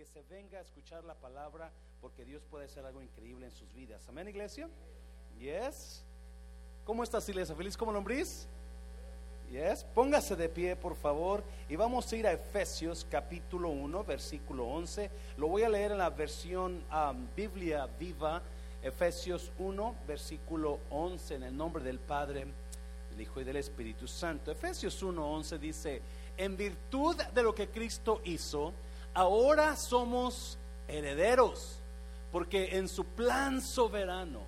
que se venga a escuchar la palabra porque Dios puede hacer algo increíble en sus vidas. Amén, iglesia. Yes. ¿Cómo estás, iglesia? ¿Feliz como lombriz? Yes. Póngase de pie, por favor, y vamos a ir a Efesios capítulo 1, versículo 11. Lo voy a leer en la versión um, Biblia viva, Efesios 1, versículo 11, en el nombre del Padre, del Hijo y del Espíritu Santo. Efesios 1, 11 dice, en virtud de lo que Cristo hizo, ahora somos herederos, porque en su plan soberano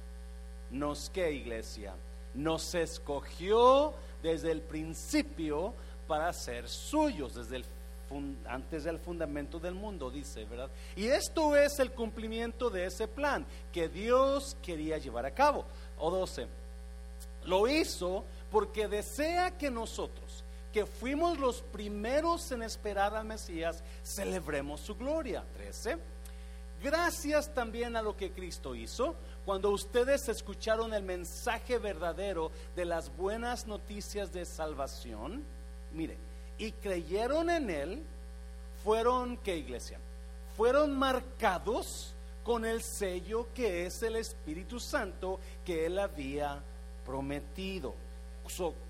nos que iglesia, nos escogió desde el principio para ser suyos, desde el antes del fundamento del mundo, dice, ¿verdad? Y esto es el cumplimiento de ese plan que Dios quería llevar a cabo. O 12. Lo hizo porque desea que nosotros, que fuimos los primeros en esperar al Mesías, celebremos su gloria. 13. Gracias también a lo que Cristo hizo, cuando ustedes escucharon el mensaje verdadero de las buenas noticias de salvación, mire, y creyeron en Él, fueron, ¿qué iglesia? Fueron marcados con el sello que es el Espíritu Santo que Él había prometido.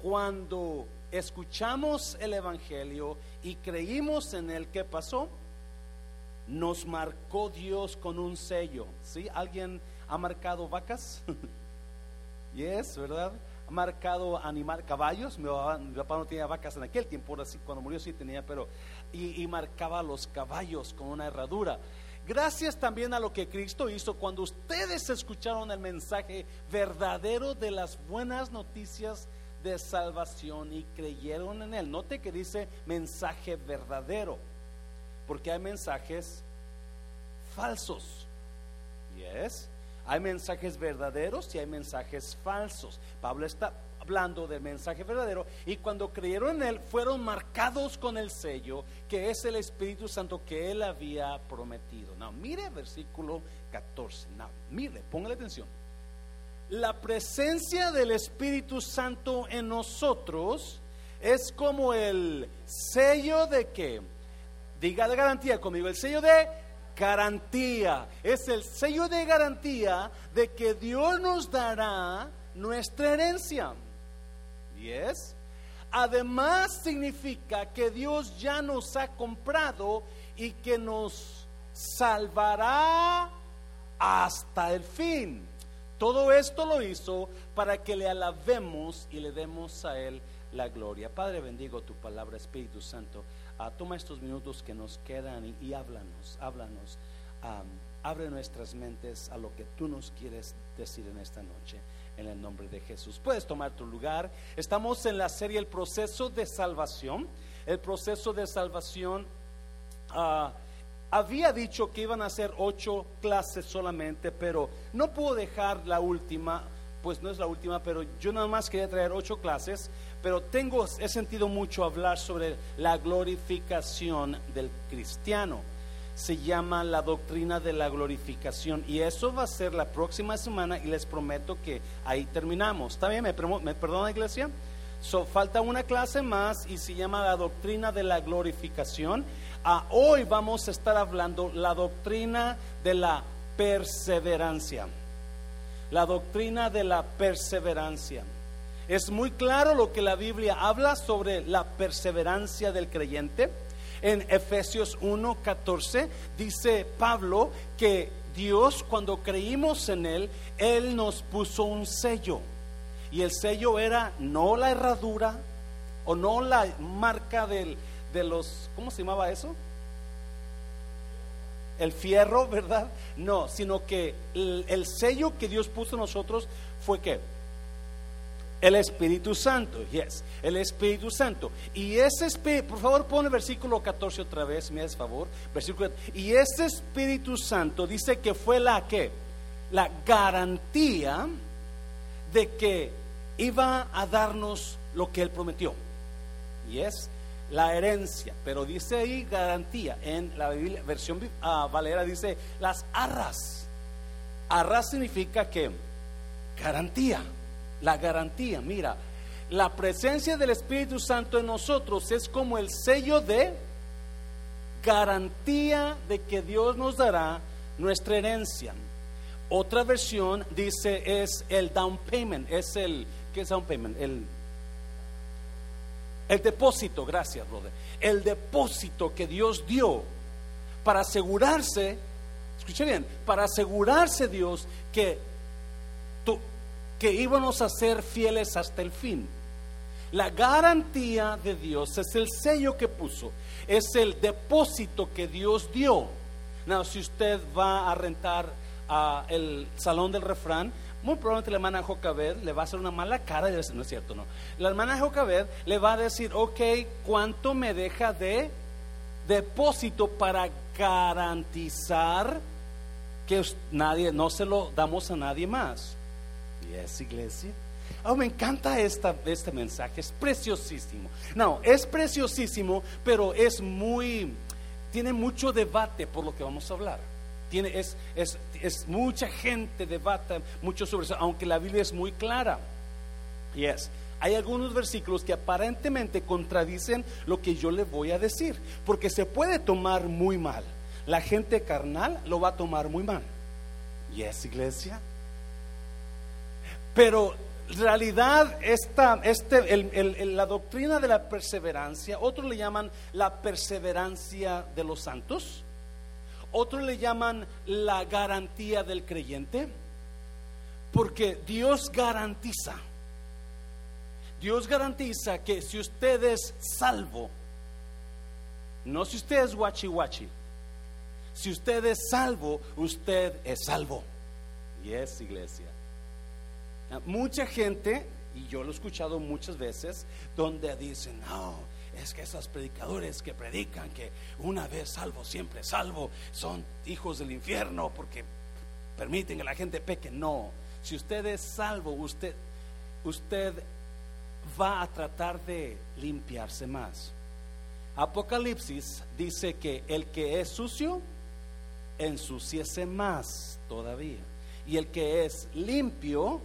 cuando escuchamos el Evangelio y creímos en Él, ¿qué pasó? Nos marcó Dios con un sello. ¿Sí? ¿Alguien ha marcado vacas? yes, ¿verdad? marcado animar caballos. Mi papá, no tenía vacas en aquel tiempo, cuando murió sí tenía, pero y marcaba los caballos con una herradura. Gracias también a lo que Cristo hizo cuando ustedes escucharon el mensaje verdadero de las buenas noticias de salvación y creyeron en él. Note que dice mensaje verdadero, porque hay mensajes falsos. Yes. Hay mensajes verdaderos y hay mensajes falsos. Pablo está hablando del mensaje verdadero y cuando creyeron en él fueron marcados con el sello que es el Espíritu Santo que él había prometido. No, mire versículo 14. No, mire, póngale atención. La presencia del Espíritu Santo en nosotros es como el sello de que, diga de garantía conmigo, el sello de garantía. Es el sello de garantía de que Dios nos dará nuestra herencia. ¿Y es? Además significa que Dios ya nos ha comprado y que nos salvará hasta el fin. Todo esto lo hizo para que le alabemos y le demos a Él la gloria. Padre, bendigo tu palabra, Espíritu Santo. Ah, toma estos minutos que nos quedan y, háblanos, háblanos. abre nuestras mentes a lo que tú nos quieres decir en esta noche. En el nombre de Jesús. Puedes tomar tu lugar. Estamos en la serie El proceso de salvación. El proceso de salvación. Ah, había dicho que iban a ser ocho clases solamente, pero no puedo dejar la última, pues no es la última, pero yo nada más quería traer ocho clases pero tengo, he sentido mucho hablar sobre la glorificación del cristiano. Se llama la doctrina de la glorificación y eso va a ser la próxima semana y les prometo que ahí terminamos. ¿Está bien? ¿Me, perdona iglesia? So, falta una clase más y se llama la doctrina de la glorificación. Ah, hoy vamos a estar hablando la doctrina de la perseverancia. La doctrina de la perseverancia. Es muy claro lo que la Biblia habla sobre la perseverancia del creyente. En Efesios 1:14 dice Pablo que Dios cuando creímos en Él, Él nos puso un sello. Y el sello era no la herradura o no la marca del, de los, ¿cómo se llamaba eso? El fierro, ¿verdad? No, sino que el, el sello que Dios puso en nosotros fue que el Espíritu Santo, yes, el Espíritu Santo. Y ese Espíritu, por favor, pone versículo 14 otra vez, me haces favor. Versículo, y ese Espíritu Santo dice que fue la que, la garantía de que iba a darnos lo que Él prometió. Y es la herencia, pero dice ahí garantía. En la versión uh, Valera dice las arras. Arras significa que garantía la garantía. Mira, la presencia del Espíritu Santo en nosotros es como el sello de garantía de que Dios nos dará nuestra herencia. Otra versión dice es el down payment, es el, ¿qué es down payment? El, el depósito, gracias, brother. El depósito que Dios dio para asegurarse, escuche bien, para asegurarse Dios que, que íbamos a ser fieles hasta el fin. La garantía de Dios es el sello que puso, es el depósito que Dios dio. No, si usted va a rentar el salón del refrán, muy probablemente la hermana Jocabed le va a hacer una mala cara no es cierto, no. La hermana Jocabed le va a decir, ok, ¿cuánto me deja de depósito para garantizar que nadie, no se lo damos a nadie más? Y es iglesia. Oh, me encanta esta, este mensaje, es preciosísimo. No, es preciosísimo, pero es muy, tiene mucho debate por lo que vamos a hablar. Tiene, es, es, es mucha gente debata mucho sobre eso, aunque la Biblia es muy clara. Yes. Hay algunos versículos que aparentemente contradicen lo que yo le voy a decir, porque se puede tomar muy mal. La gente carnal lo va a tomar muy mal. Yes, iglesia. Pero realidad, esta, este, la doctrina de la perseverancia, otros le llaman la perseverancia de los santos, otros le llaman la garantía del creyente, porque Dios garantiza, Dios garantiza que si usted es salvo, no si usted es guachi guachi, si usted es salvo, usted es salvo. Y es iglesia. Mucha gente, y yo lo he escuchado muchas veces, donde dicen, no, es que esos predicadores que predican que una vez salvo, siempre salvo, son hijos del infierno porque permiten que la gente peque. No, si usted es salvo, usted, usted va a tratar de limpiarse más. Apocalipsis dice que el que es sucio, ensuciese más todavía. Y el que es limpio,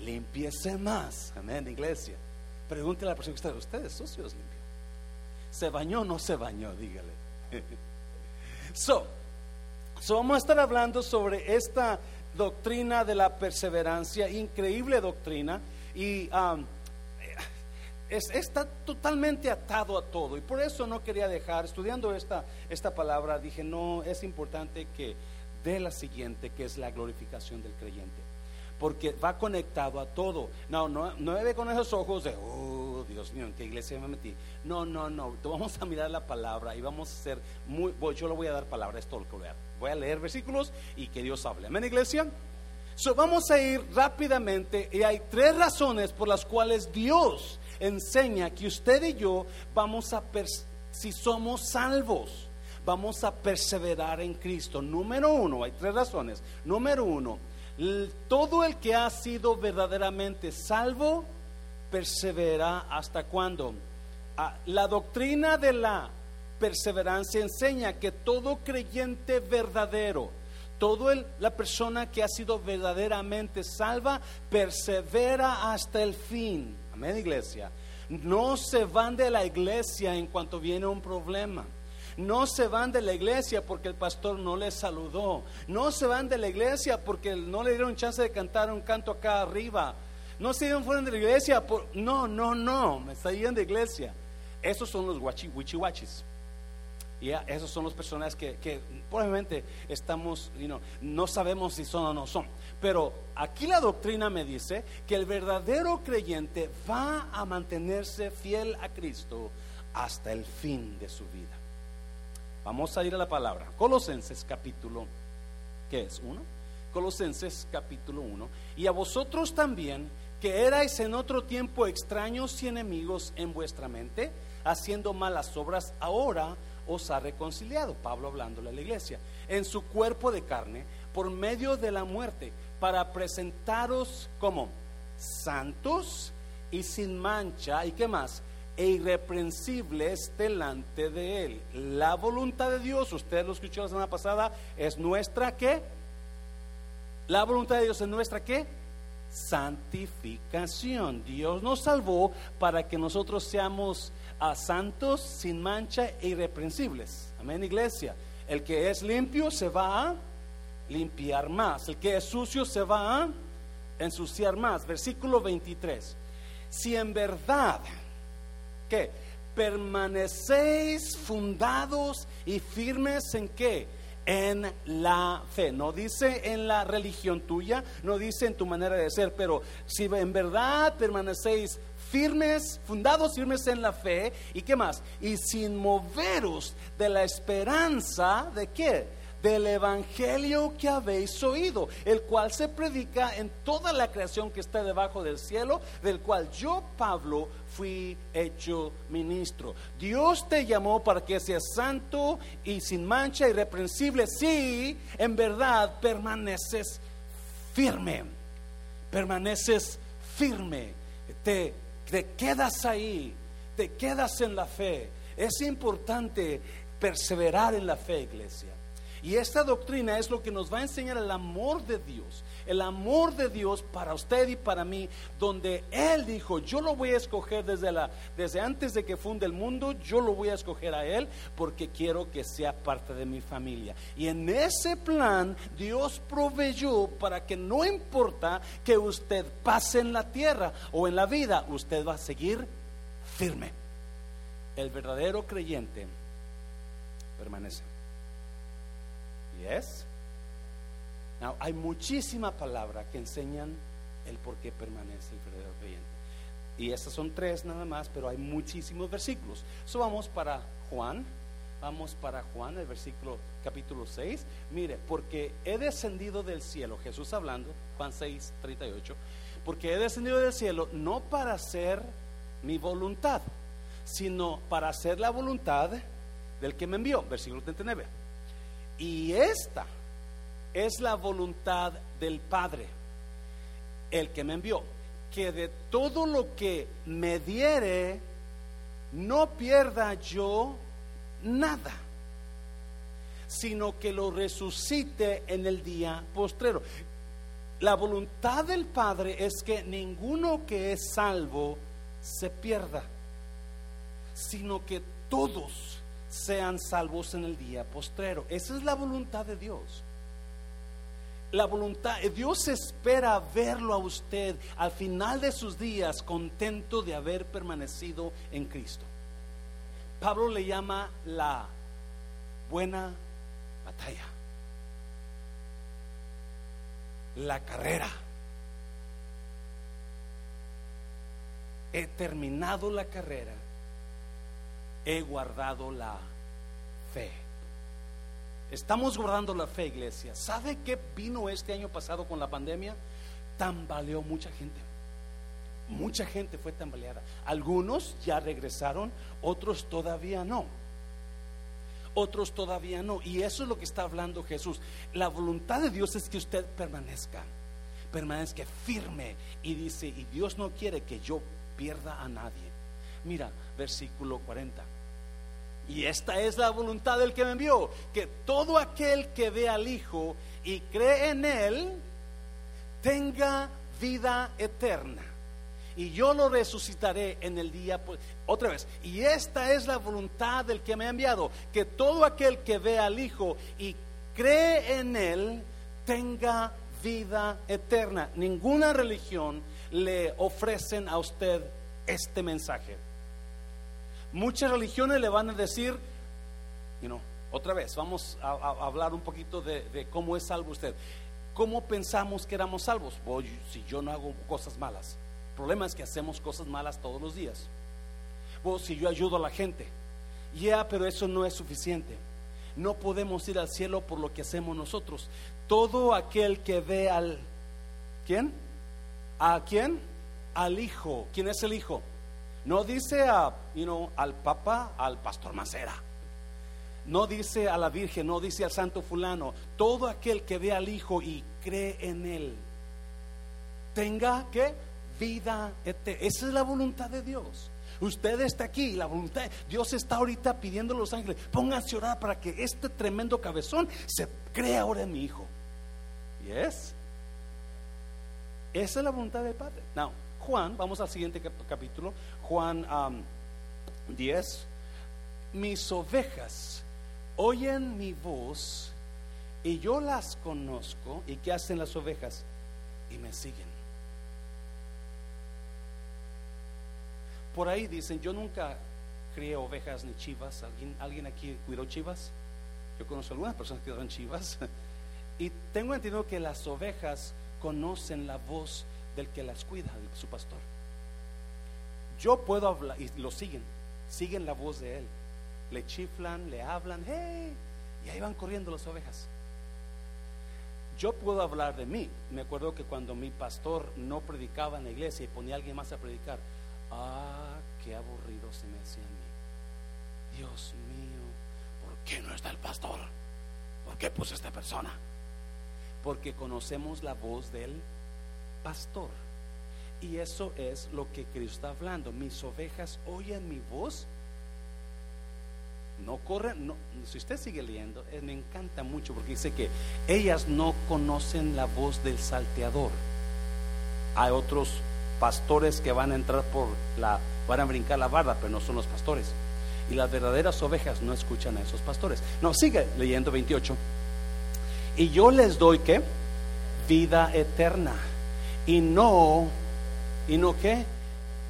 limpiese más. Amén, iglesia. Pregúntele a la persona que está, ¿usted es sucio limpio? ¿Se bañó o no se bañó? Dígale. so, so, vamos a estar hablando sobre esta doctrina de la perseverancia, increíble doctrina, y um, está totalmente atado a todo. Y por eso no quería dejar, estudiando esta, esta palabra, dije, no, es importante que dé la siguiente, que es la glorificación del creyente porque va conectado a todo. No, no, no ve con esos ojos de, oh, Dios mío, ¿en qué iglesia me metí? No, no, no, vamos a mirar la palabra y vamos a ser muy, yo le voy a dar palabra, esto lo que voy a Voy a leer versículos y que Dios hable. Amén, iglesia. So, vamos a ir rápidamente y hay tres razones por las cuales Dios enseña que usted y yo vamos a, si somos salvos, vamos a perseverar en Cristo. Número uno, hay tres razones. Número uno, todo el que ha sido verdaderamente salvo persevera hasta cuando. Ah, la doctrina de la perseverancia enseña que todo creyente verdadero, toda la persona que ha sido verdaderamente salva, persevera hasta el fin. Amén, iglesia. No se van de la iglesia en cuanto viene un problema. No se van de la iglesia porque el pastor no les saludó. No se van de la iglesia porque no le dieron chance de cantar un canto acá arriba. No se iban fuera de la iglesia. Por... No, no, no. Me salían de iglesia. Esos son los guachi. Y esos son las personas que, que probablemente estamos, no sabemos si son o no son. Pero aquí la doctrina me dice que el verdadero creyente va a mantenerse fiel a Cristo hasta el fin de su vida. Vamos a ir a la palabra. Colosenses capítulo, ¿qué es? ¿Uno? Colosenses capítulo 1. Y a vosotros también, que erais en otro tiempo extraños y enemigos en vuestra mente, haciendo malas obras, ahora os ha reconciliado, Pablo hablándole a la iglesia, en su cuerpo de carne, por medio de la muerte, para presentaros como santos y sin mancha, ¿y qué más? E irreprensibles delante de Él. La voluntad de Dios, usted lo escuchó la semana pasada, es nuestra qué? La voluntad de Dios es nuestra qué? Santificación. Dios nos salvó para que nosotros seamos a santos sin mancha e irreprensibles. Amén, iglesia. El que es limpio se va a limpiar más. El que es sucio se va a ensuciar más. Versículo 23. Si en verdad, ¿qué? Permanecéis fundados y firmes en qué? En la fe. No dice en la religión tuya, no dice en tu manera de ser, pero si en verdad permanecéis firmes, fundados firmes en la fe, ¿y qué más? Y sin moveros de la esperanza de qué? Del evangelio que habéis oído, el cual se predica en toda la creación que está debajo del cielo, del cual yo, Pablo, fui hecho ministro. Dios te llamó para que seas santo y sin mancha, irreprensible, si en verdad permaneces firme, permaneces firme, te te quedas ahí, te quedas en la fe. Es importante perseverar en la fe, iglesia. Y esta doctrina es lo que nos va a enseñar el amor de Dios, el amor de Dios para usted y para mí, donde Él dijo, yo lo voy a escoger desde, la, desde antes de que funde el mundo, yo lo voy a escoger a Él porque quiero que sea parte de mi familia. Y en ese plan Dios proveyó para que no importa que usted pase en la tierra o en la vida, usted va a seguir firme. El verdadero creyente permanece. Yes. Now, hay muchísima palabra que enseñan el por qué permanece el verdadero creyente. Y estas son tres nada más, pero hay muchísimos versículos. So vamos para Juan. Vamos para Juan, el versículo capítulo 6. Mire, porque he descendido del cielo, Jesús hablando, Juan 6, 38. Porque he descendido del cielo no para hacer mi voluntad, sino para hacer la voluntad del que me envió. Versículo 39. Y esta es la voluntad del Padre, el que me envió, que de todo lo que me diere, no pierda yo nada, sino que lo resucite en el día postrero. La voluntad del Padre es que ninguno que es salvo se pierda, sino que todos sean salvos en el día postrero. Esa es la voluntad de Dios. La voluntad, Dios espera verlo a usted al final de sus días contento de haber permanecido en Cristo. Pablo le llama la buena batalla, la carrera. He terminado la carrera he guardado la fe. Estamos guardando la fe, iglesia. ¿Sabe qué vino este año pasado con la pandemia? Tambaleó mucha gente. Mucha gente fue tambaleada. Algunos ya regresaron, otros todavía no. Otros todavía no. Y eso es lo que está hablando Jesús. La voluntad de Dios es que usted permanezca, permanezca firme. Y dice, y Dios no quiere que yo pierda a nadie. Mira, versículo 40. Y esta es la voluntad del que me envió, que todo aquel que ve al Hijo y cree en Él, tenga vida eterna. Y yo lo resucitaré en el día, otra vez, y esta es la voluntad del que me ha enviado, que todo aquel que ve al Hijo y cree en Él, tenga vida eterna. Ninguna religión le ofrecen a usted este mensaje. Muchas religiones le van a decir, you know, otra vez, vamos a, hablar un poquito de, cómo es salvo usted. ¿Cómo pensamos que éramos salvos? si yo no hago cosas malas. El problema es que hacemos cosas malas todos los días. si yo ayudo a la gente. Ya, pero eso no es suficiente. No podemos ir al cielo por lo que hacemos nosotros. Todo aquel que ve al... ¿Quién? ¿A quién? Al Hijo. ¿Quién es el Hijo? No dice a, you al Papa, al Pastor Macera. No dice a la Virgen, no dice al Santo Fulano. Todo aquel que ve al Hijo y cree en Él, tenga que vida eterna. Esa es la voluntad de Dios. Usted está aquí, la voluntad, Dios está ahorita pidiendo a los ángeles, pónganse a orar para que este tremendo cabezón se crea ahora en mi hijo. ¿Y es? Esa es la voluntad del Padre. Now, Juan, vamos al siguiente capítulo, Juan 10. Mis ovejas oyen mi voz y yo las conozco. ¿Y qué hacen las ovejas? Y me siguen. Por ahí dicen, yo nunca crié ovejas ni chivas. ¿Alguien, ¿Alguien aquí cuidó chivas? Yo conozco algunas personas que cuidaron chivas. Y tengo entendido que las ovejas conocen la voz del que las cuida, su pastor. Yo puedo hablar, y lo siguen, siguen la voz de él. Le chiflan, le hablan, hey, y ahí van corriendo las ovejas. Yo puedo hablar de mí. Me acuerdo que cuando mi pastor no predicaba en la iglesia y ponía a alguien más a predicar, ah, qué aburrido se me hacía a mí. Dios mío, ¿por qué no está el pastor? ¿Por qué puso esta persona? Porque conocemos la voz del pastor. Y eso es lo que Cristo está hablando. Mis ovejas oyen mi voz. No corren, no, si usted sigue leyendo, eh, me encanta mucho porque dice que ellas no conocen la voz del salteador. Hay otros pastores que van a entrar por la, van a brincar la barda, pero no son los pastores. Y las verdaderas ovejas no escuchan a esos pastores. No, sigue leyendo 28. Y yo les doy que vida eterna. Y no y no que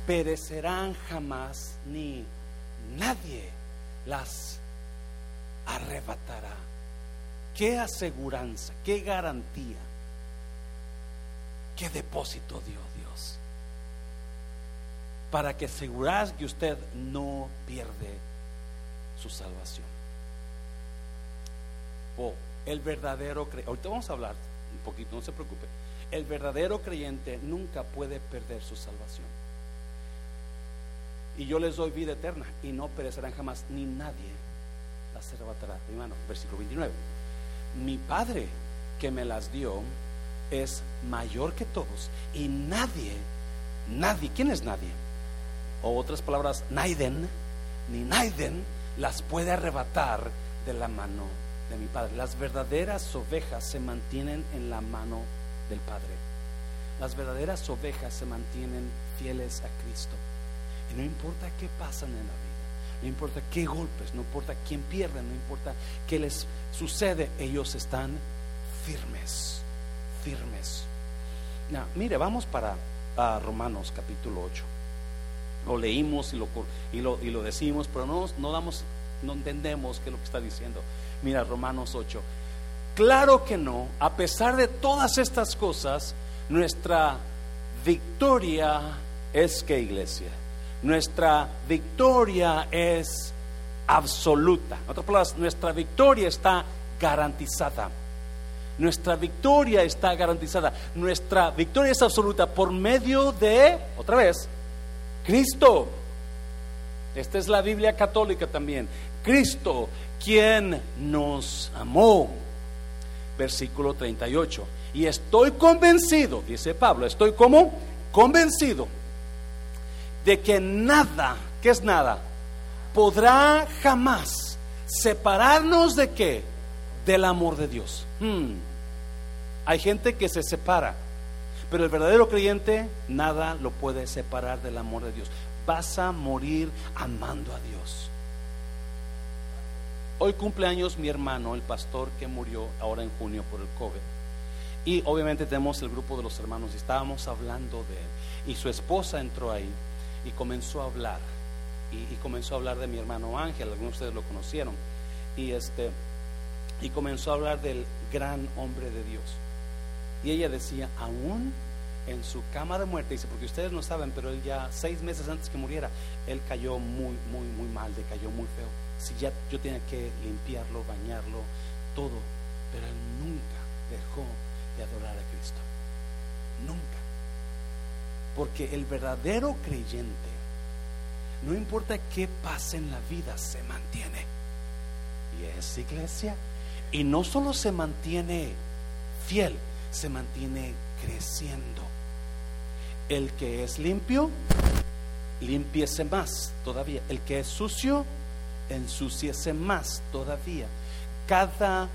perecerán jamás ni nadie las arrebatará. ¿Qué aseguranza, qué garantía, qué depósito dio Dios? Para que aseguras que usted no pierde su salvación. Oh, el verdadero creyente, ahorita vamos a hablar un poquito, no se preocupe el verdadero creyente nunca puede perder su salvación. Y yo les doy vida eterna y no perecerán jamás, ni nadie las arrebatará. Hermano, versículo 29. Mi Padre que me las dio es mayor que todos y nadie, nadie, ¿quién es nadie? O otras palabras, Naiden, ni Naiden las puede arrebatar de la mano de mi Padre. Las verdaderas ovejas se mantienen en la mano del Padre. Las verdaderas ovejas se mantienen fieles a Cristo. Y no importa qué pasan en la vida, no importa qué golpes, no importa quién pierde, no importa qué les sucede, ellos están firmes, firmes. mire, vamos para Romanos capítulo 8. Lo leímos y lo, y lo, y lo decimos, pero no, no, damos, no entendemos qué es lo que está diciendo. Mira, Romanos 8. Claro que no, a pesar de todas estas cosas, nuestra victoria es que iglesia, nuestra victoria es absoluta. En otras palabras, nuestra victoria está garantizada. Nuestra victoria está garantizada. Nuestra victoria es absoluta por medio de, otra vez, Cristo. Esta es la Biblia católica también. Cristo, quien nos amó versículo 38. Y estoy convencido, dice Pablo, estoy como convencido de que nada, que es nada, podrá jamás separarnos de qué? Del amor de Dios. Hmm. Hay gente que se separa, pero el verdadero creyente nada lo puede separar del amor de Dios. Vas a morir amando a Dios. Hoy cumpleaños mi hermano, el pastor que murió ahora en junio por el COVID. Y obviamente tenemos el grupo de los hermanos y estábamos hablando de él. Y su esposa entró ahí y comenzó a hablar. Y, comenzó a hablar de mi hermano Ángel, algunos de ustedes lo conocieron. Y, este, y comenzó a hablar del gran hombre de Dios. Y ella decía, aún en su cama de muerte, dice, porque ustedes no saben, pero él ya seis meses antes que muriera, él cayó muy, muy, muy mal, cayó muy feo si ya yo tenía que limpiarlo, bañarlo, todo, pero él nunca dejó de adorar a Cristo. Nunca. Porque el verdadero creyente, no importa qué pase en la vida, se mantiene. Y es iglesia. Y no solo se mantiene fiel, se mantiene creciendo. El que es limpio, limpiese más todavía. El que es sucio, ensuciese más todavía. Cada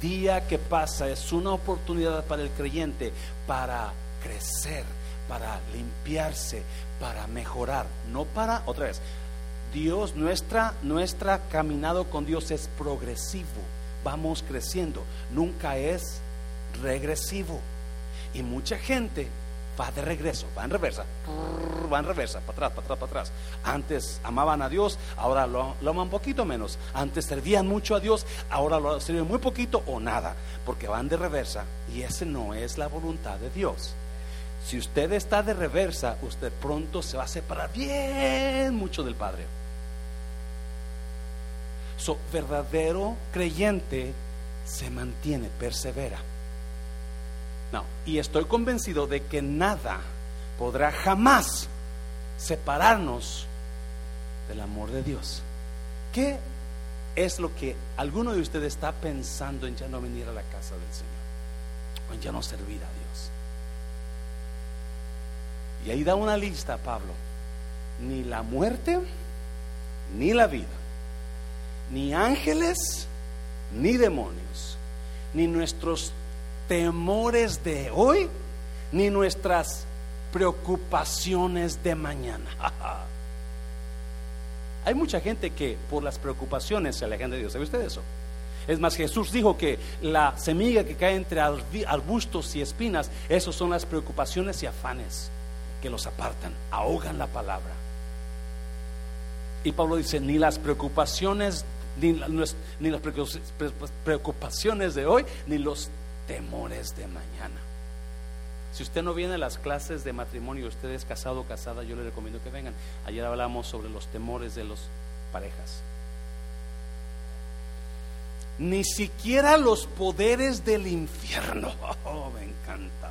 día que pasa es una oportunidad para el creyente para crecer, para limpiarse, para mejorar, no para, otra vez, Dios, nuestra, nuestra caminado con Dios es progresivo. Vamos creciendo. Nunca es regresivo. Y mucha gente va de regreso, va en reversa, va en reversa, para atrás, para atrás, para atrás. Antes amaban a Dios, ahora lo, lo aman poquito menos. Antes servían mucho a Dios, ahora lo sirven muy poquito o nada, porque van de reversa y esa no es la voluntad de Dios. Si usted está de reversa, usted pronto se va a separar bien mucho del Padre. So, verdadero creyente se mantiene, persevera. No, y estoy convencido de que nada podrá jamás separarnos del amor de Dios. ¿Qué es lo que alguno de ustedes está pensando en ya no venir a la casa del Señor? O en ya no servir a Dios. Y ahí da una lista, Pablo. Ni la muerte, ni la vida, ni ángeles, ni demonios, ni nuestros temores de hoy, ni nuestras preocupaciones de mañana. Hay mucha gente que por las preocupaciones se alejan de Dios. ¿Sabe usted eso? Es más, Jesús dijo que la semilla que cae entre arbustos y espinas, esos son las preocupaciones y afanes que los apartan, ahogan la palabra. Y Pablo dice, ni las preocupaciones, ni, ni las preocupaciones de hoy, ni los temores de mañana. Si usted no viene a las clases de matrimonio, usted es casado o casada, yo le recomiendo que vengan. Ayer hablamos sobre los temores de las parejas. Ni siquiera los poderes del infierno, oh, me encanta.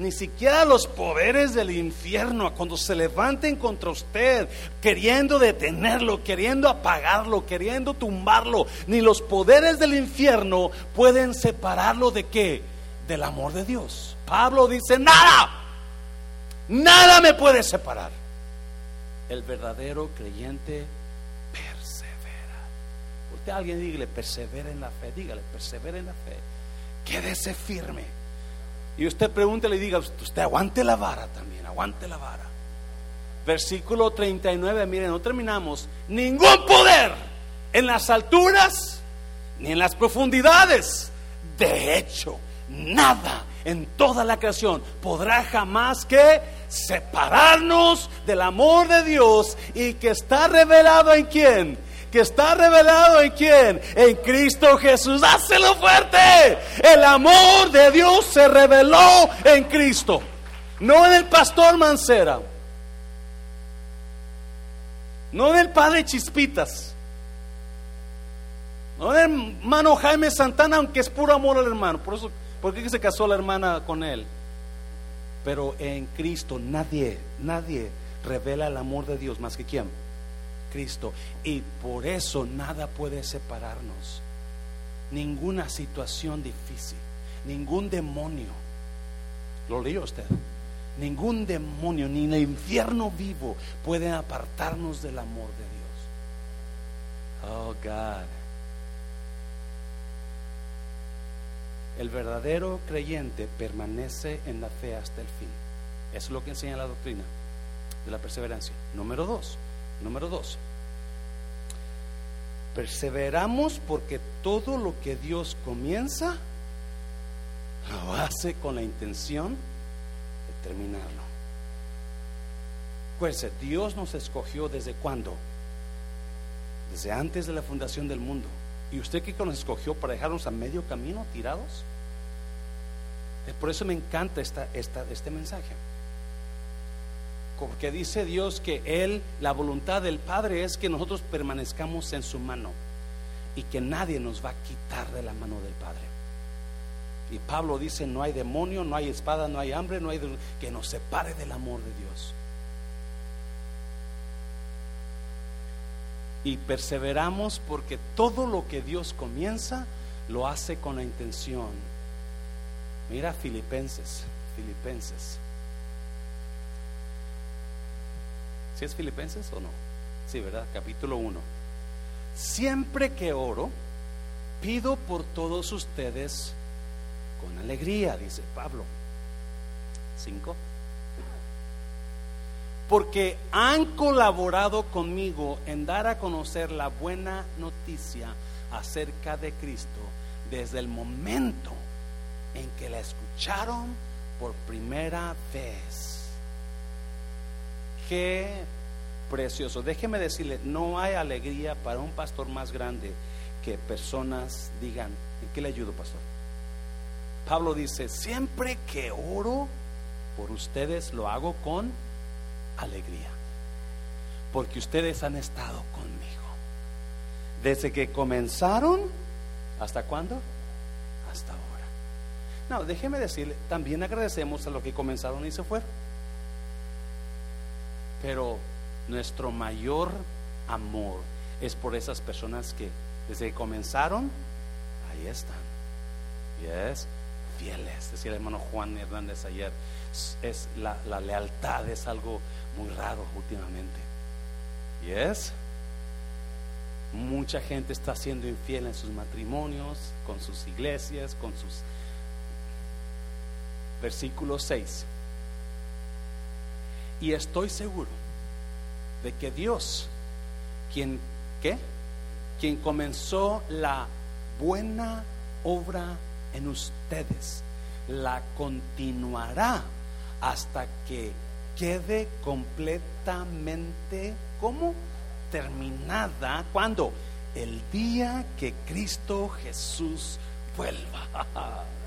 Ni siquiera los poderes del infierno, cuando se levanten contra usted, queriendo detenerlo, queriendo apagarlo, queriendo tumbarlo, ni los poderes del infierno pueden separarlo de qué? Del amor de Dios. Pablo dice, nada, nada me puede separar. El verdadero creyente persevera. Usted alguien dígale, persevera en la fe, dígale, persevera en la fe. Quédese firme y usted pregúntele y diga, usted aguante la vara también, aguante la vara. Versículo 39, miren, no terminamos. Ningún poder en las alturas ni en las profundidades. De hecho, nada en toda la creación podrá jamás que separarnos del amor de Dios y que está revelado en quién? Que está revelado en quién? En Cristo Jesús. Dáselo fuerte. El amor de Dios se reveló en Cristo, no en el pastor Mancera, no en el padre Chispitas, no en el hermano Jaime Santana, aunque es puro amor al hermano. Por eso, ¿por qué se casó la hermana con él? Pero en Cristo nadie, nadie revela el amor de Dios más que quién Cristo. Y por eso nada puede separarnos. Ninguna situación difícil, ningún demonio. ¿Lo leyó usted? Ningún demonio, ni el infierno vivo puede apartarnos del amor de Dios. Oh God. El verdadero creyente permanece en la fe hasta el fin. Eso es lo que enseña la doctrina de la perseverancia. Número dos. Número dos, perseveramos porque todo lo que Dios comienza lo hace con la intención de terminarlo. Acuérdense, Dios nos escogió desde cuándo? Desde antes de la fundación del mundo. ¿Y usted qué nos escogió para dejarnos a medio camino tirados? Por eso me encanta esta, esta, este mensaje porque dice Dios que Él, la voluntad del Padre es que nosotros permanezcamos en su mano y que nadie nos va a quitar de la mano del Padre. Y Pablo dice, no hay demonio, no hay espada, no hay hambre, no hay que nos separe del amor de Dios. Y perseveramos porque todo lo que Dios comienza lo hace con la intención. Mira Filipenses, Filipenses ¿Sí es Filipenses o no? Sí, ¿verdad? Capítulo 1. Siempre que oro, pido por todos ustedes con alegría, dice Pablo. 5. porque han colaborado conmigo en dar a conocer la buena noticia acerca de Cristo desde el momento en que la escucharon por primera vez. Qué precioso. Déjeme decirle, no hay alegría para un pastor más grande que personas digan, ¿en qué le ayudo, pastor? Pablo dice, siempre que oro por ustedes lo hago con alegría, porque ustedes han estado conmigo. Desde que comenzaron, ¿hasta cuándo? Hasta ahora. No, déjeme decirle, también agradecemos a los que comenzaron y se fueron. Pero nuestro mayor amor es por esas personas que desde que comenzaron, ahí están. Yes, fieles. Decía el hermano Juan Hernández ayer, es la, la lealtad es algo muy raro últimamente. Yes. Mucha gente está siendo infiel en sus matrimonios, con sus iglesias, con sus versículo 6. Y estoy seguro de que Dios, quien ¿qué? Quien comenzó la buena obra en ustedes, la continuará hasta que quede completamente como terminada cuando el día que Cristo Jesús vuelva.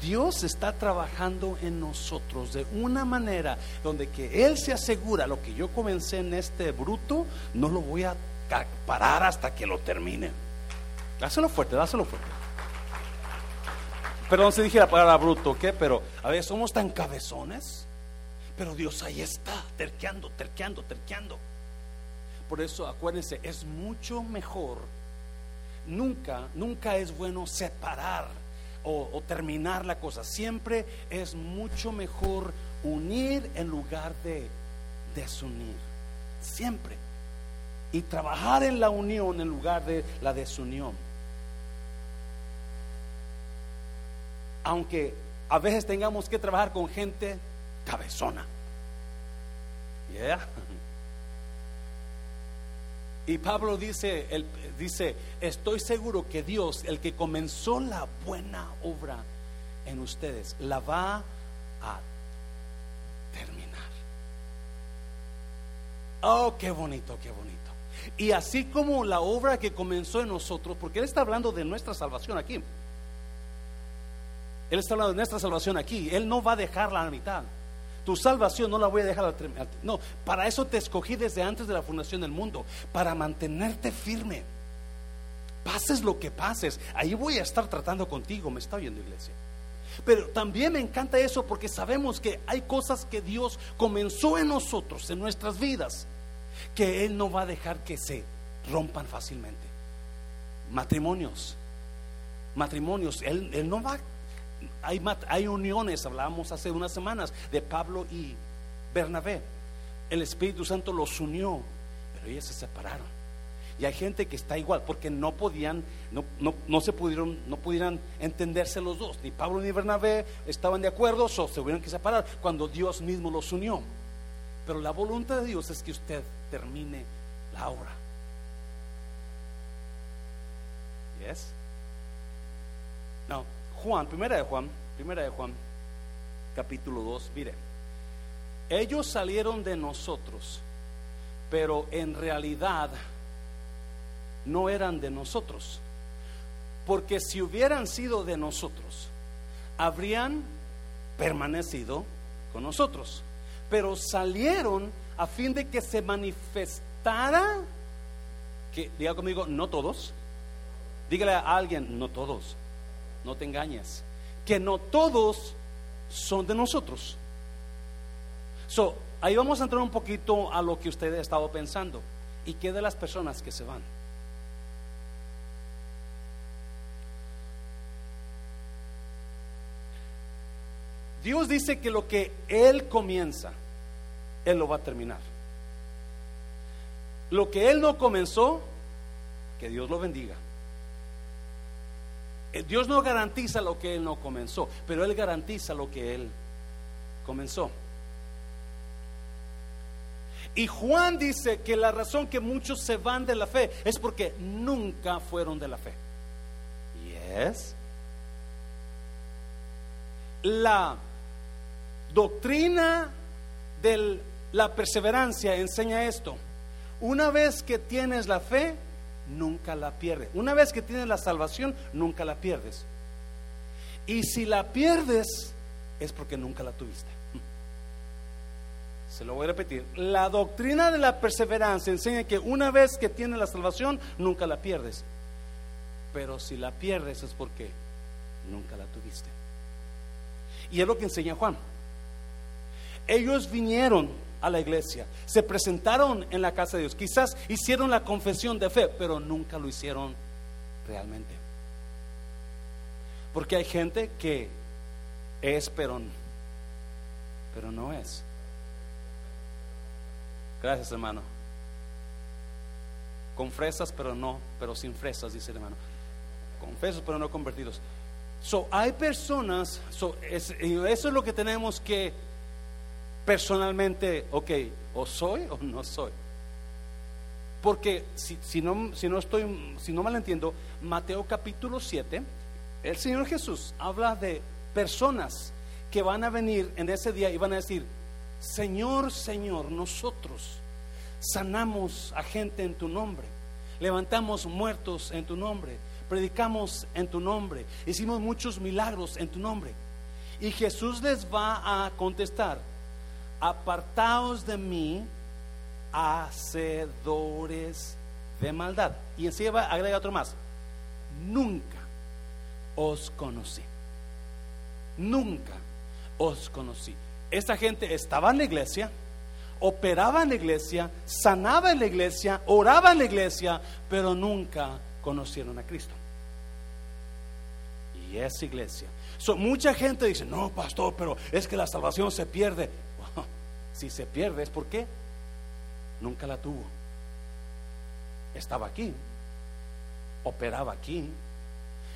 Dios está trabajando en nosotros de una manera donde que Él se asegura lo que yo comencé en este bruto, no lo voy a parar hasta que lo termine. Dáselo fuerte, dáselo fuerte. Perdón si dije la palabra bruto, ¿qué? Pero a ver, somos tan cabezones. Pero Dios ahí está, terqueando, terqueando, terqueando. Por eso acuérdense, es mucho mejor. Nunca, nunca es bueno separar o, terminar la cosa. Siempre es mucho mejor unir en lugar de desunir. Siempre. Y trabajar en la unión en lugar de la desunión. Aunque a veces tengamos que trabajar con gente cabezona. Y Pablo dice, dice, estoy seguro que Dios, el que comenzó la buena obra en ustedes, la va a terminar. Oh, qué bonito, qué bonito. Y así como la obra que comenzó en nosotros, porque Él está hablando de nuestra salvación aquí. Él está hablando de nuestra salvación aquí. Él no va a dejarla a la mitad. Tu salvación no la voy a dejar No, para eso te escogí desde antes de la fundación del mundo, para mantenerte firme. Pases lo que pases, ahí voy a estar tratando contigo, me está oyendo iglesia. Pero también me encanta eso porque sabemos que hay cosas que Dios comenzó en nosotros, en nuestras vidas, que Él no va a dejar que se rompan fácilmente. Matrimonios, matrimonios, Él, él no va hay, uniones, hablábamos hace unas semanas de Pablo y Bernabé. El Espíritu Santo los unió, pero ellos se separaron. Y hay gente que está igual, porque no podían, no, no, se pudieron, no pudieran entenderse los dos. Ni Pablo ni Bernabé estaban de acuerdo, o se tuvieron que separar cuando Dios mismo los unió. Pero la voluntad de Dios es que usted termine la obra. ¿Yes? No. Juan, primera de Juan, primera de Juan, capítulo 2, mire, ellos salieron de nosotros, pero en realidad no eran de nosotros, porque si hubieran sido de nosotros, habrían permanecido con nosotros, pero salieron a fin de que se manifestara, que diga conmigo, no todos, dígale a alguien, no todos no te engañes, que no todos son de nosotros. So, ahí vamos a entrar un poquito a lo que usted ha estado pensando. ¿Y qué de las personas que se van? Dios dice que lo que Él comienza, Él lo va a terminar. Lo que Él no comenzó, que Dios lo bendiga. Eh, Dios no garantiza lo que Él no comenzó, pero Él garantiza lo que Él comenzó. Y Juan dice que la razón que muchos se van de la fe es porque nunca fueron de la fe. Yes. La doctrina de la perseverancia enseña esto. Una vez que tienes la fe, nunca la pierdes. Una vez que tienes la salvación, nunca la pierdes. Y si la pierdes, es porque nunca la tuviste. Se lo voy a repetir. La doctrina de la perseverancia enseña que una vez que tienes la salvación, nunca la pierdes. Pero si la pierdes es porque nunca la tuviste. Y es lo que enseña Juan. Ellos vinieron a la iglesia, se presentaron en la casa de Dios, quizás hicieron la confesión de fe, pero nunca lo hicieron realmente. Porque hay gente que es, pero, pero no es. Gracias, hermano. Con fresas, pero no, pero sin fresas, dice el hermano. Con fresas, pero no convertidos. So, hay personas, so, eso es lo que tenemos que personalmente, ok, o soy o no soy. Porque si, si, no, si no estoy, si no mal entiendo, Mateo capítulo 7, el Señor Jesús habla de personas que van a venir en ese día y van a decir, Señor, Señor, nosotros sanamos a gente en tu nombre, levantamos muertos en tu nombre, predicamos en tu nombre, hicimos muchos milagros en tu nombre. Y Jesús les va a contestar, apartaos de mí, hacedores de maldad. Y encima agrega otro más, nunca os conocí. Nunca os conocí. Esta gente estaba en la iglesia, operaba en la iglesia, sanaba en la iglesia, oraba en la iglesia, pero nunca conocieron a Cristo. Y esa iglesia. mucha gente dice, no, pastor, pero es que la salvación se pierde. Si se pierde es porque nunca la tuvo. Estaba aquí, operaba aquí.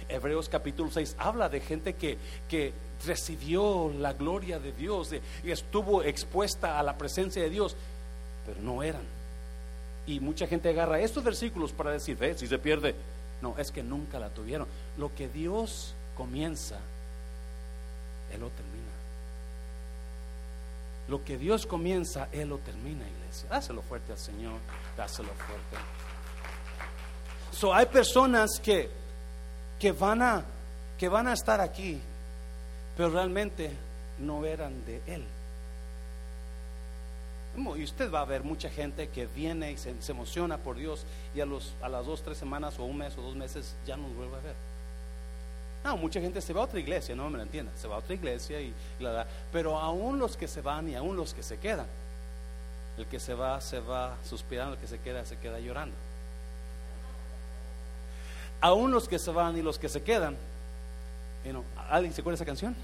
Hebreos capítulo 6 habla de gente que, que recibió la gloria de Dios y estuvo expuesta a la presencia de Dios, pero no eran. Y mucha gente agarra estos versículos para decir, ve, si se pierde. No, es que nunca la tuvieron. Lo que Dios comienza, Él lo termina. Lo que Dios comienza, Él lo termina, iglesia. Dáselo fuerte al Señor, dáselo fuerte. So, hay personas que, que, van a, que van a estar aquí, pero realmente no eran de Él. Y usted va a ver mucha gente que viene y se, emociona por Dios y a, los, a las dos, tres semanas o un mes o dos meses ya no vuelve a ver. No, mucha gente se va a otra iglesia, no me lo entiendan, se va a otra iglesia y, la pero aún los que se van y aún los que se quedan, el que se va, se va suspirando, el que se queda, se queda llorando. Aún los que se van y los que se quedan, ¿alguien se acuerda de esa canción?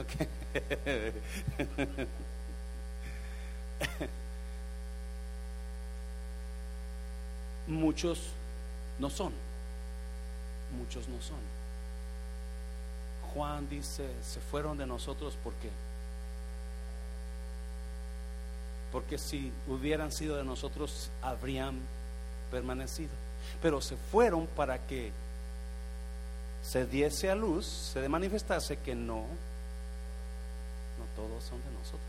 muchos no son, muchos no son. Juan dice, se fueron de nosotros porque porque si hubieran sido de nosotros habrían permanecido. Pero se fueron para que se diese a luz, se manifestase que no, no todos son de nosotros.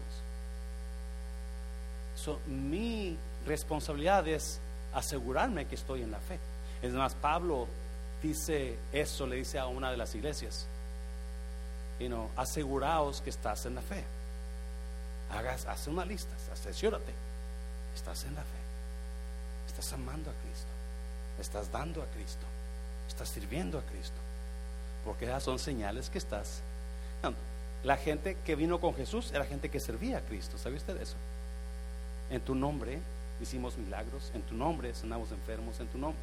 mi responsabilidad es asegurarme que estoy en la fe. Es más, Pablo dice eso, le dice a una de las iglesias you know, aseguraos que estás en la fe. Hagas, haz una lista, asesórate. Estás en la fe. Estás amando a Cristo. Estás dando a Cristo. Estás sirviendo a Cristo. Porque esas son señales que estás. La gente que vino con Jesús era gente que servía a Cristo. ¿Sabe usted eso? En tu nombre hicimos milagros. En tu nombre sanamos enfermos. En tu nombre.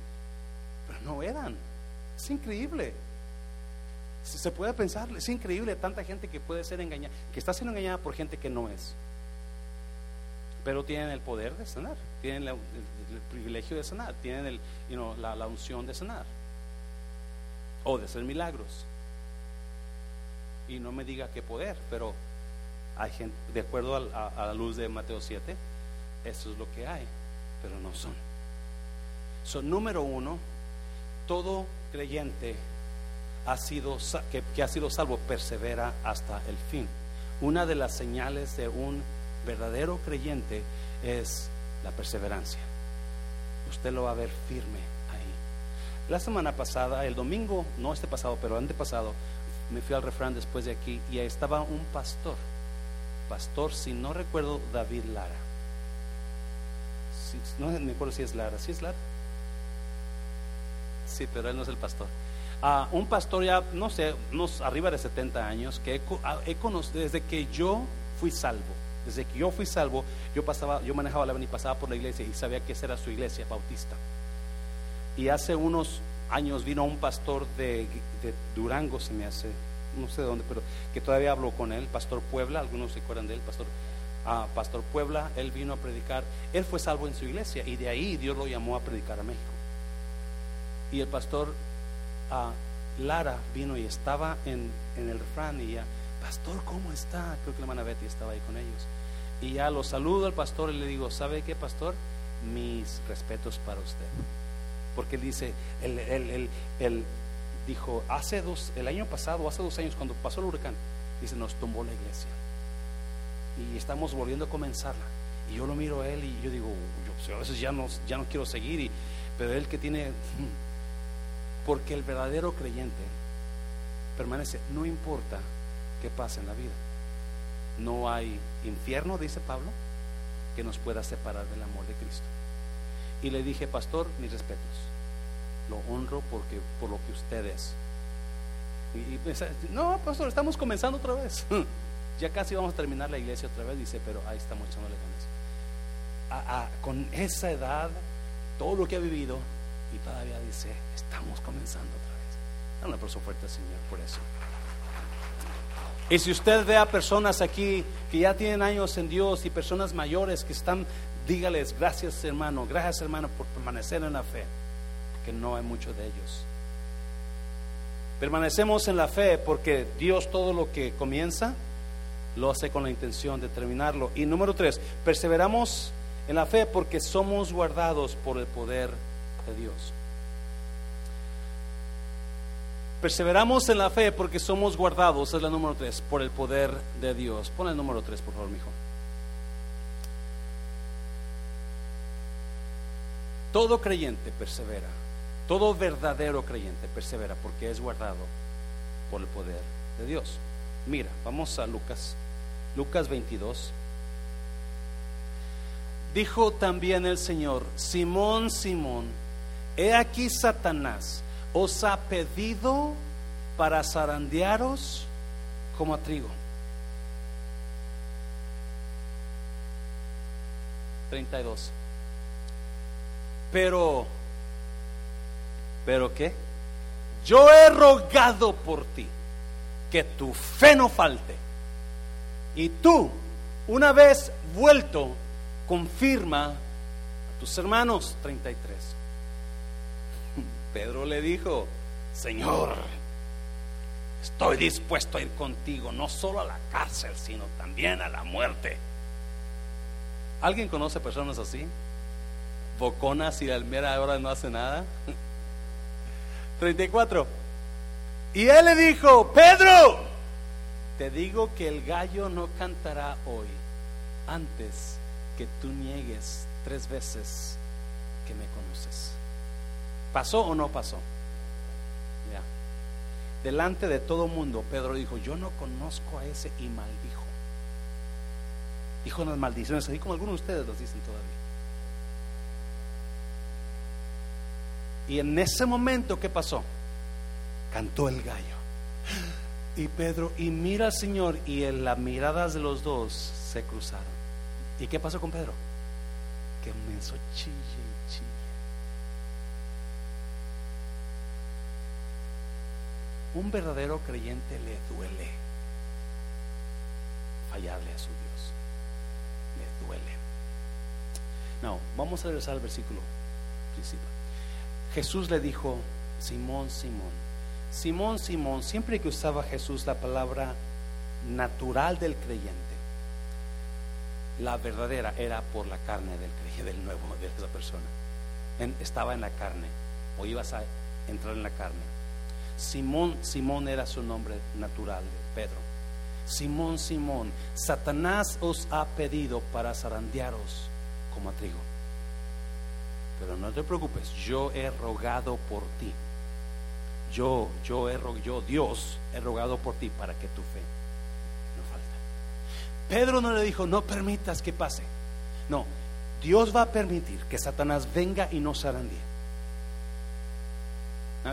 Pero no eran. Es increíble. Se puede pensar, es increíble tanta gente que puede ser engañada, que está siendo engañada por gente que no es. Pero tienen el poder de sanar, tienen el, privilegio de sanar, tienen el, la, unción de sanar o de hacer milagros. Y no me diga qué poder, pero hay gente, de acuerdo a, la luz de Mateo 7, Eso es lo que hay, pero no son. Son número uno, todo creyente ha sido, que, ha sido salvo persevera hasta el fin. Una de las señales de un verdadero creyente es la perseverancia. Usted lo va a ver firme ahí. La semana pasada, el domingo, no este pasado, pero antepasado, me fui al refrán después de aquí y ahí estaba un pastor. Pastor, si no recuerdo, David Lara. no me acuerdo si es Lara. ¿Sí es Lara? Sí, pero él no es el pastor. Ah, un pastor ya, no sé, unos arriba de 70 años, que ah, he, conocido desde que yo fui salvo. Desde que yo fui salvo, yo pasaba, yo manejaba la y pasaba por la iglesia y sabía que esa era su iglesia bautista. Y hace unos años vino un pastor de, Durango, se me hace, no sé de dónde, pero que todavía hablo con él, Pastor Puebla, algunos se acuerdan de él, Pastor, ah, Pastor Puebla, él vino a predicar, él fue salvo en su iglesia y de ahí Dios lo llamó a predicar a México. Y el pastor ah, Lara vino y estaba en, el refrán y ya, Pastor, ¿cómo está? Creo que la hermana Betty estaba ahí con ellos. Y ya lo saludo al pastor y le digo, ¿sabe qué, pastor? Mis respetos para usted porque él dice, él, dijo, hace dos, el año pasado, hace dos años, cuando pasó el huracán, dice, nos tumbó la iglesia. Y estamos volviendo a comenzarla. Y yo lo miro a él y yo digo, yo a veces ya no, ya no quiero seguir, y, pero él que tiene, porque el verdadero creyente permanece, no importa qué pase en la vida. No hay infierno, dice Pablo, que nos pueda separar del amor de Cristo. Y le dije, pastor, mis respetos. Lo honro porque, por lo que usted es. Y, no, pastor, estamos comenzando otra vez. ya casi vamos a terminar la iglesia otra vez. Dice, pero ahí estamos echándole ganas. con esa edad, todo lo que ha vivido, y todavía dice, estamos comenzando otra vez. Dale un aplauso fuerte Señor por eso. Y si usted ve a personas aquí que ya tienen años en Dios y personas mayores que están Dígales, gracias hermano, gracias hermano por permanecer en la fe, porque no hay mucho de ellos. Permanecemos en la fe porque Dios todo lo que comienza lo hace con la intención de terminarlo. Y número tres, perseveramos en la fe porque somos guardados por el poder de Dios. Perseveramos en la fe porque somos guardados, es la número tres, por el poder de Dios. Pon el número tres, por favor, mijo. Todo creyente persevera, todo verdadero creyente persevera porque es guardado por el poder de Dios. Mira, vamos a Lucas, Lucas 22. Dijo también el Señor, Simón, Simón, he aquí Satanás os ha pedido para zarandearos como a trigo. 32. Pero, ¿pero qué? Yo he rogado por ti que tu fe no falte. Y tú, una vez vuelto, confirma a tus hermanos 33. Pedro le dijo, Señor, estoy dispuesto a ir contigo, no solo a la cárcel, sino también a la muerte. ¿Alguien conoce personas así? boconas y almera ahora no hace nada. 34. Y él le dijo, Pedro, te digo que el gallo no cantará hoy antes que tú niegues tres veces que me conoces. ¿Pasó o no pasó? Delante de todo mundo, Pedro dijo, yo no conozco a ese y maldijo. Dijo unas maldiciones, así como algunos de ustedes los dicen todavía. Y en ese momento, ¿qué pasó? Cantó el gallo. Y Pedro, y mira al Señor, y en las miradas de los dos se cruzaron. ¿Y qué pasó con Pedro? Que comenzó chille y chille. Un verdadero creyente le duele fallarle a su Dios. Le duele. No, vamos a regresar al versículo principal. Jesús le dijo, Simón, Simón, Simón, Simón, siempre que usaba Jesús la palabra natural del creyente, la verdadera era por la carne del, del nuevo, de esa persona. estaba en la carne, o ibas a entrar en la carne. Simón, Simón era su nombre natural Pedro. Simón, Simón, Satanás os ha pedido para zarandearos como a trigo. Pero no te preocupes, yo he rogado por ti. Yo, yo he Dios he rogado por ti para que tu fe no falta. Pedro no le dijo, no permitas que pase. No, Dios va a permitir que Satanás venga y nos zarandee.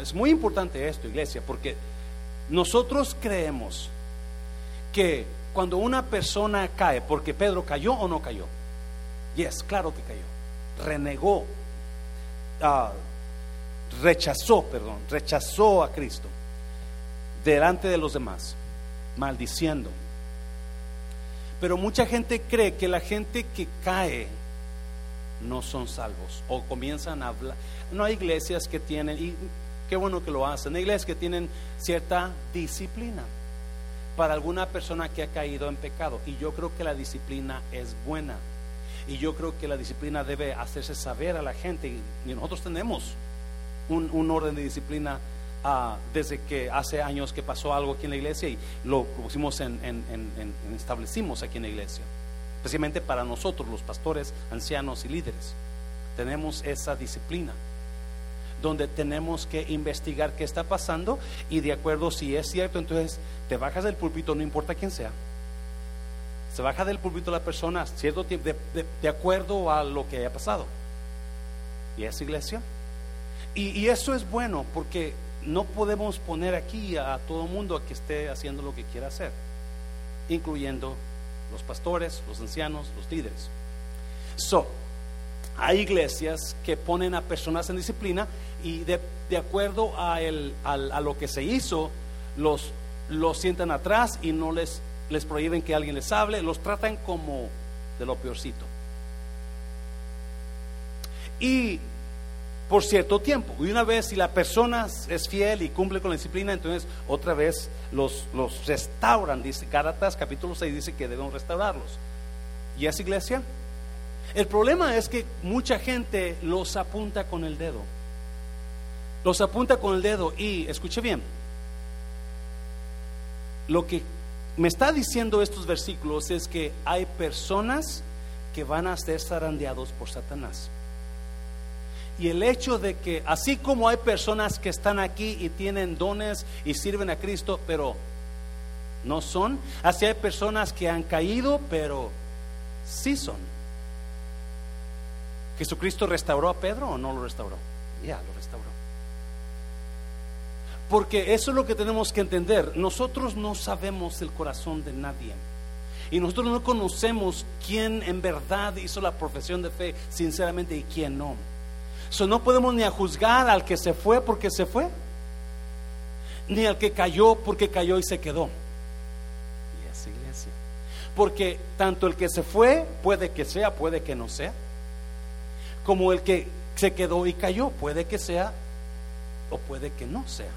Es muy importante esto, iglesia, porque nosotros creemos que cuando una persona cae, porque Pedro cayó o no cayó, yes, claro que cayó, renegó, ah, rechazó, perdón, rechazó a Cristo delante de los demás, maldiciendo. Pero mucha gente cree que la gente que cae no son salvos o comienzan a hablar. No hay iglesias que tienen, qué bueno que lo hacen, hay iglesias que tienen cierta disciplina para alguna persona que ha caído en pecado. Y yo creo que la disciplina es buena. Y yo creo que la disciplina debe hacerse saber a la gente. Y nosotros tenemos un, orden de disciplina ah, desde que hace años que pasó algo aquí en la iglesia y lo pusimos en, establecimos aquí en la iglesia. Especialmente para nosotros, los pastores, ancianos y líderes. Tenemos esa disciplina donde tenemos que investigar qué está pasando y de acuerdo si es cierto, entonces te bajas del púlpito, no importa quién sea. Se baja del púlpito la persona cierto tiempo de, acuerdo a lo que haya pasado. Y es iglesia. Y, eso es bueno porque no podemos poner aquí a, todo mundo a que esté haciendo lo que quiera hacer, incluyendo los pastores, los ancianos, los líderes. So, hay iglesias que ponen a personas en disciplina y de, acuerdo a, el, a, lo que se hizo, los, los sientan atrás y no les, les prohíben que alguien les hable, los tratan como de lo peorcito. Y por cierto tiempo. Y una vez, si la persona es fiel y cumple con la disciplina, entonces otra vez los, los restauran. Dice Gálatas capítulo 6 dice que debemos restaurarlos. ¿Y es iglesia? El problema es que mucha gente los apunta con el dedo. Los apunta con el dedo y, escuche bien, lo que me está diciendo estos versículos es que hay personas que van a ser zarandeados por Satanás. Y el hecho de que, así como hay personas que están aquí y tienen dones y sirven a Cristo, pero no son, así hay personas que han caído, pero sí son. ¿Jesucristo restauró a Pedro o no lo restauró? Ya, lo restauró. Porque eso es lo que tenemos que entender. Nosotros no sabemos el corazón de nadie. Y nosotros no conocemos quién en verdad hizo la profesión de fe sinceramente y quién no no podemos ni a juzgar al que se fue porque se fue, ni al que cayó porque cayó y se quedó. Y es iglesia. Porque tanto el que se fue puede que sea, puede que no sea, como el que se quedó y cayó, puede que sea o puede que no sea.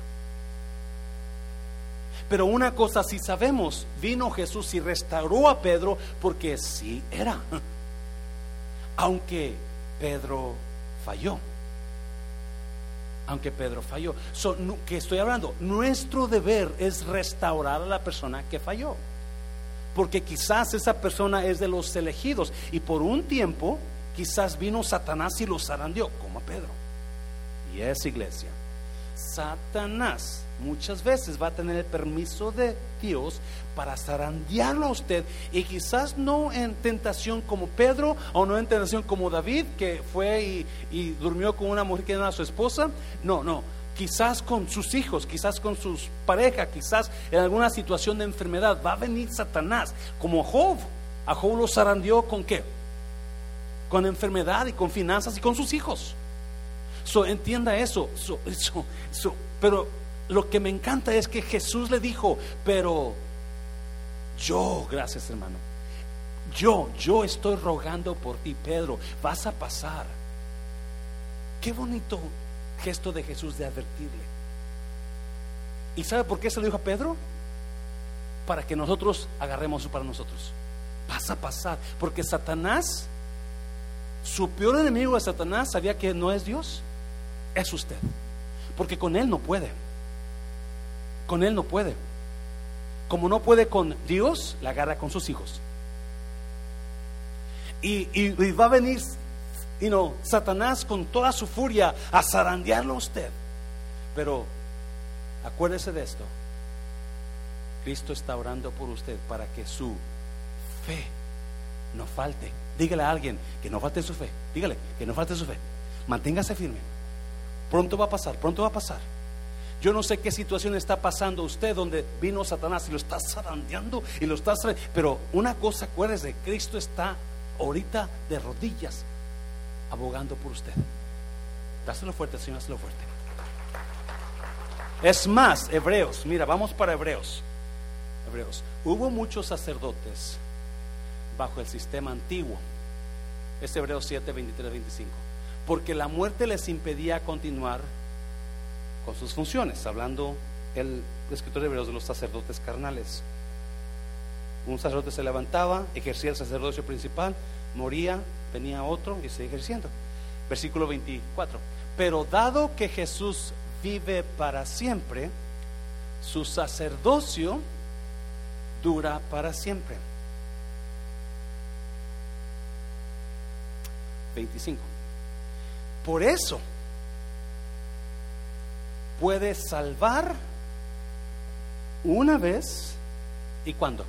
Pero una cosa sí sabemos, vino Jesús y restauró a Pedro porque sí era. Aunque Pedro falló. Aunque Pedro falló. ¿Qué estoy hablando? Nuestro deber es restaurar a la persona que falló. Porque quizás esa persona es de los elegidos. Y por un tiempo, quizás vino Satanás y los zarandeó, como a Pedro. Y es iglesia. Satanás muchas veces va a tener el permiso de Dios para zarandearlo a usted y quizás no en tentación como Pedro o no en tentación como David que fue y, durmió con una mujer que era su esposa, no, no, quizás con sus hijos, quizás con sus parejas, quizás en alguna situación de enfermedad, va a venir Satanás como Job, a Job lo zarandeó con qué? Con enfermedad y con finanzas y con sus hijos. So, entienda eso, eso, eso, pero lo que me encanta es que Jesús le dijo, pero yo, gracias hermano, yo, yo estoy rogando por ti, Pedro, vas a pasar. Qué bonito gesto de Jesús de advertirle. ¿Y sabe por qué se lo dijo a Pedro? Para que nosotros agarremos para nosotros. vas a pasar. Porque Satanás, su peor enemigo de Satanás, sabía que no es Dios, es usted. Porque con él no puede. Con él no puede. Como no puede con Dios, la agarra con sus hijos. Y, va a venir no, Satanás con toda su furia a zarandearlo a usted. Pero acuérdese de esto. Cristo está orando por usted para que su fe no falte. Dígale a alguien que no falte su fe. Dígale que no falte su fe. Manténgase firme. Pronto va a pasar, pronto va a pasar. Yo no sé qué situación está pasando usted donde vino Satanás y lo está zarandeando y lo está pero una cosa acuérdese, Cristo está ahorita de rodillas abogando por usted. Dáselo fuerte, Señor, dáselo fuerte. Es más, Hebreos, mira, vamos para Hebreos. Hebreos. Hubo muchos sacerdotes bajo el sistema antiguo. Es Hebreos 7, 23, 25. Porque la muerte les impedía continuar con sus funciones, hablando el escritor de Hebreos de los sacerdotes carnales. Un sacerdote se levantaba, ejercía el sacerdocio principal, moría, venía otro y seguía ejerciendo. Versículo 24. Pero dado que Jesús vive para siempre, su sacerdocio dura para siempre. 25. Por eso puede salvar una vez y cuándo.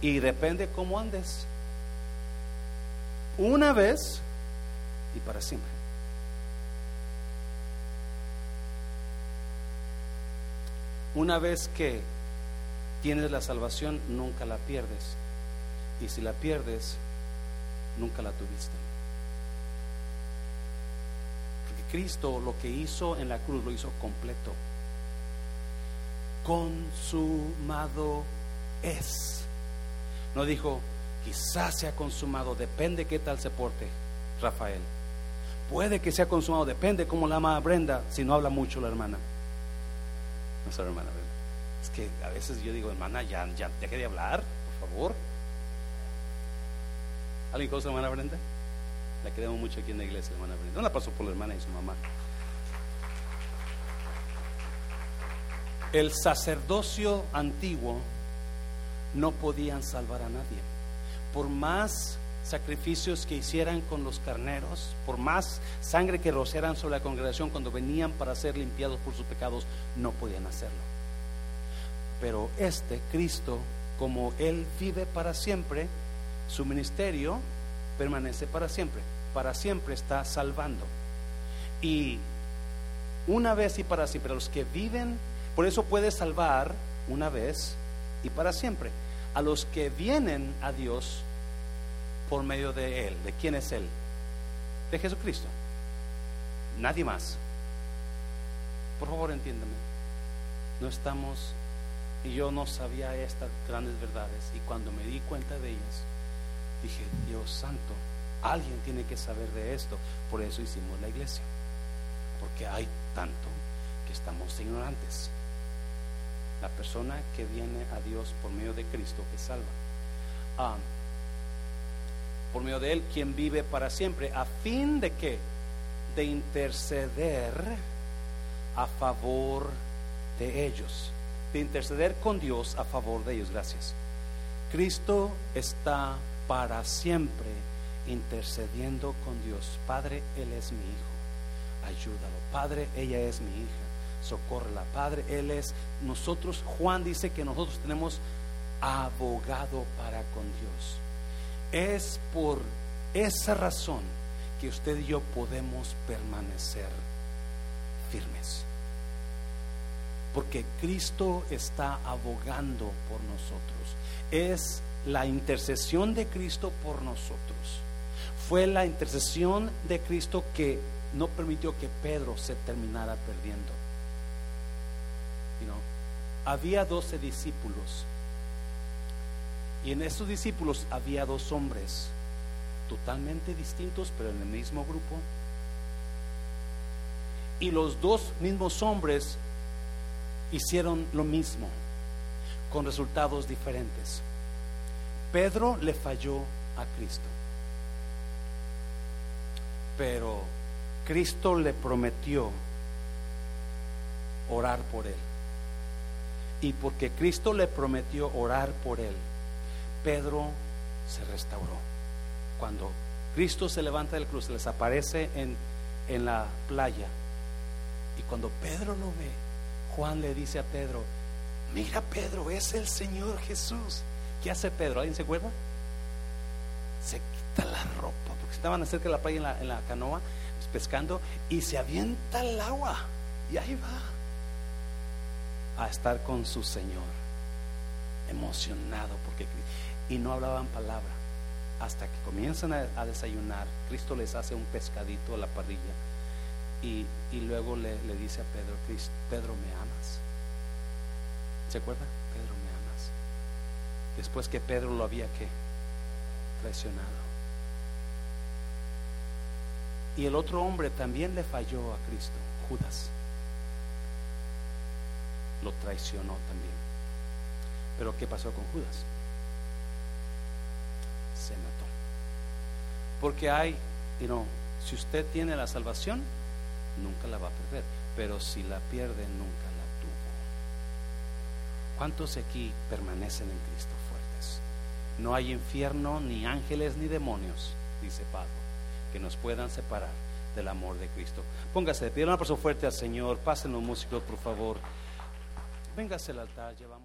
Y depende cómo andes. Una vez y para siempre. Una vez que tienes la salvación, nunca la pierdes. Y si la pierdes, nunca la tuviste. Porque Cristo lo que hizo en la cruz lo hizo completo. Consumado es. No dijo, quizás sea consumado, depende qué tal se porte Rafael. Puede que sea consumado, depende cómo la ama Brenda, si no habla mucho la hermana. Nuestra hermana, ¿verdad? Es que a veces yo digo, hermana, ya, ya deje de hablar, por favor. ¿Alguien conoce la hermana Brenda? La queremos mucho aquí en la iglesia, hermana Brenda. La paso por la hermana y su mamá. El sacerdocio antiguo no podían salvar a nadie. Por más sacrificios que hicieran con los carneros, por más sangre que rociaran sobre la congregación cuando venían para ser limpiados por sus pecados, no podían hacerlo. Pero este Cristo, como Él vive para siempre, su ministerio permanece para siempre. Para siempre está salvando. Y una vez y para siempre, los que viven, por eso puede salvar una vez y para siempre. A los que vienen a Dios por medio de Él. ¿De quién es Él? De Jesucristo. Nadie más. Por favor, entiéndame. No estamos, y yo no sabía estas grandes verdades, y cuando me di cuenta de ellas, dije, Dios santo, alguien tiene que saber de esto. Por eso hicimos la iglesia. Porque hay tanto que estamos ignorantes. La persona que viene a Dios por medio de Cristo que salva. Ah, por medio de Él, quien vive para siempre, a fin de que, de interceder a favor de ellos, de interceder con Dios a favor de ellos. Gracias. Cristo está para siempre intercediendo con Dios. Padre, Él es mi hijo. Ayúdalo. Padre, ella es mi hija. Socórrela. Padre, Él es. Nosotros, Juan dice que nosotros tenemos abogado para con Dios. Es por esa razón que usted y yo podemos permanecer firmes. Porque Cristo está abogando por nosotros. Es la intercesión de Cristo por nosotros. Fue la intercesión de Cristo que no permitió que Pedro se terminara perdiendo. Había doce discípulos y en esos discípulos había dos hombres totalmente distintos, pero en el mismo grupo. Y los dos mismos hombres hicieron lo mismo, con resultados diferentes. Pedro le falló a Cristo. Pero Cristo le prometió orar por él. Y porque Cristo le prometió orar por él, Pedro se restauró. Cuando Cristo se levanta del cruz, les aparece en, en la playa. Y cuando Pedro lo ve, Juan le dice a Pedro, mira Pedro, es el Señor Jesús. ¿Qué hace Pedro? ¿Alguien se acuerda? Se quita la ropa, estaban cerca de la playa en la, en la canoa, pues, pescando, y se avienta al agua. Y ahí va a estar con su Señor, emocionado porque y no hablaban palabra hasta que comienzan a, desayunar. Cristo les hace un pescadito a la parrilla y, luego le, dice a Pedro, Pedro, ¿me amas? ¿Se acuerda? Pedro, ¿me amas? Después que Pedro lo había que traicionado. Y el otro hombre también le falló a Cristo, Judas lo traicionó también. Pero ¿qué pasó con Judas? Se mató. Porque hay, si usted tiene la salvación, nunca la va a perder. Pero si la pierde, nunca la tuvo. ¿Cuántos aquí permanecen en Cristo fuertes? No hay infierno, ni ángeles, ni demonios, dice Pablo, que nos puedan separar del amor de Cristo. Póngase de pie, una persona fuerte al Señor. Pasen los músicos, por favor. Véngase al altar, llevamos.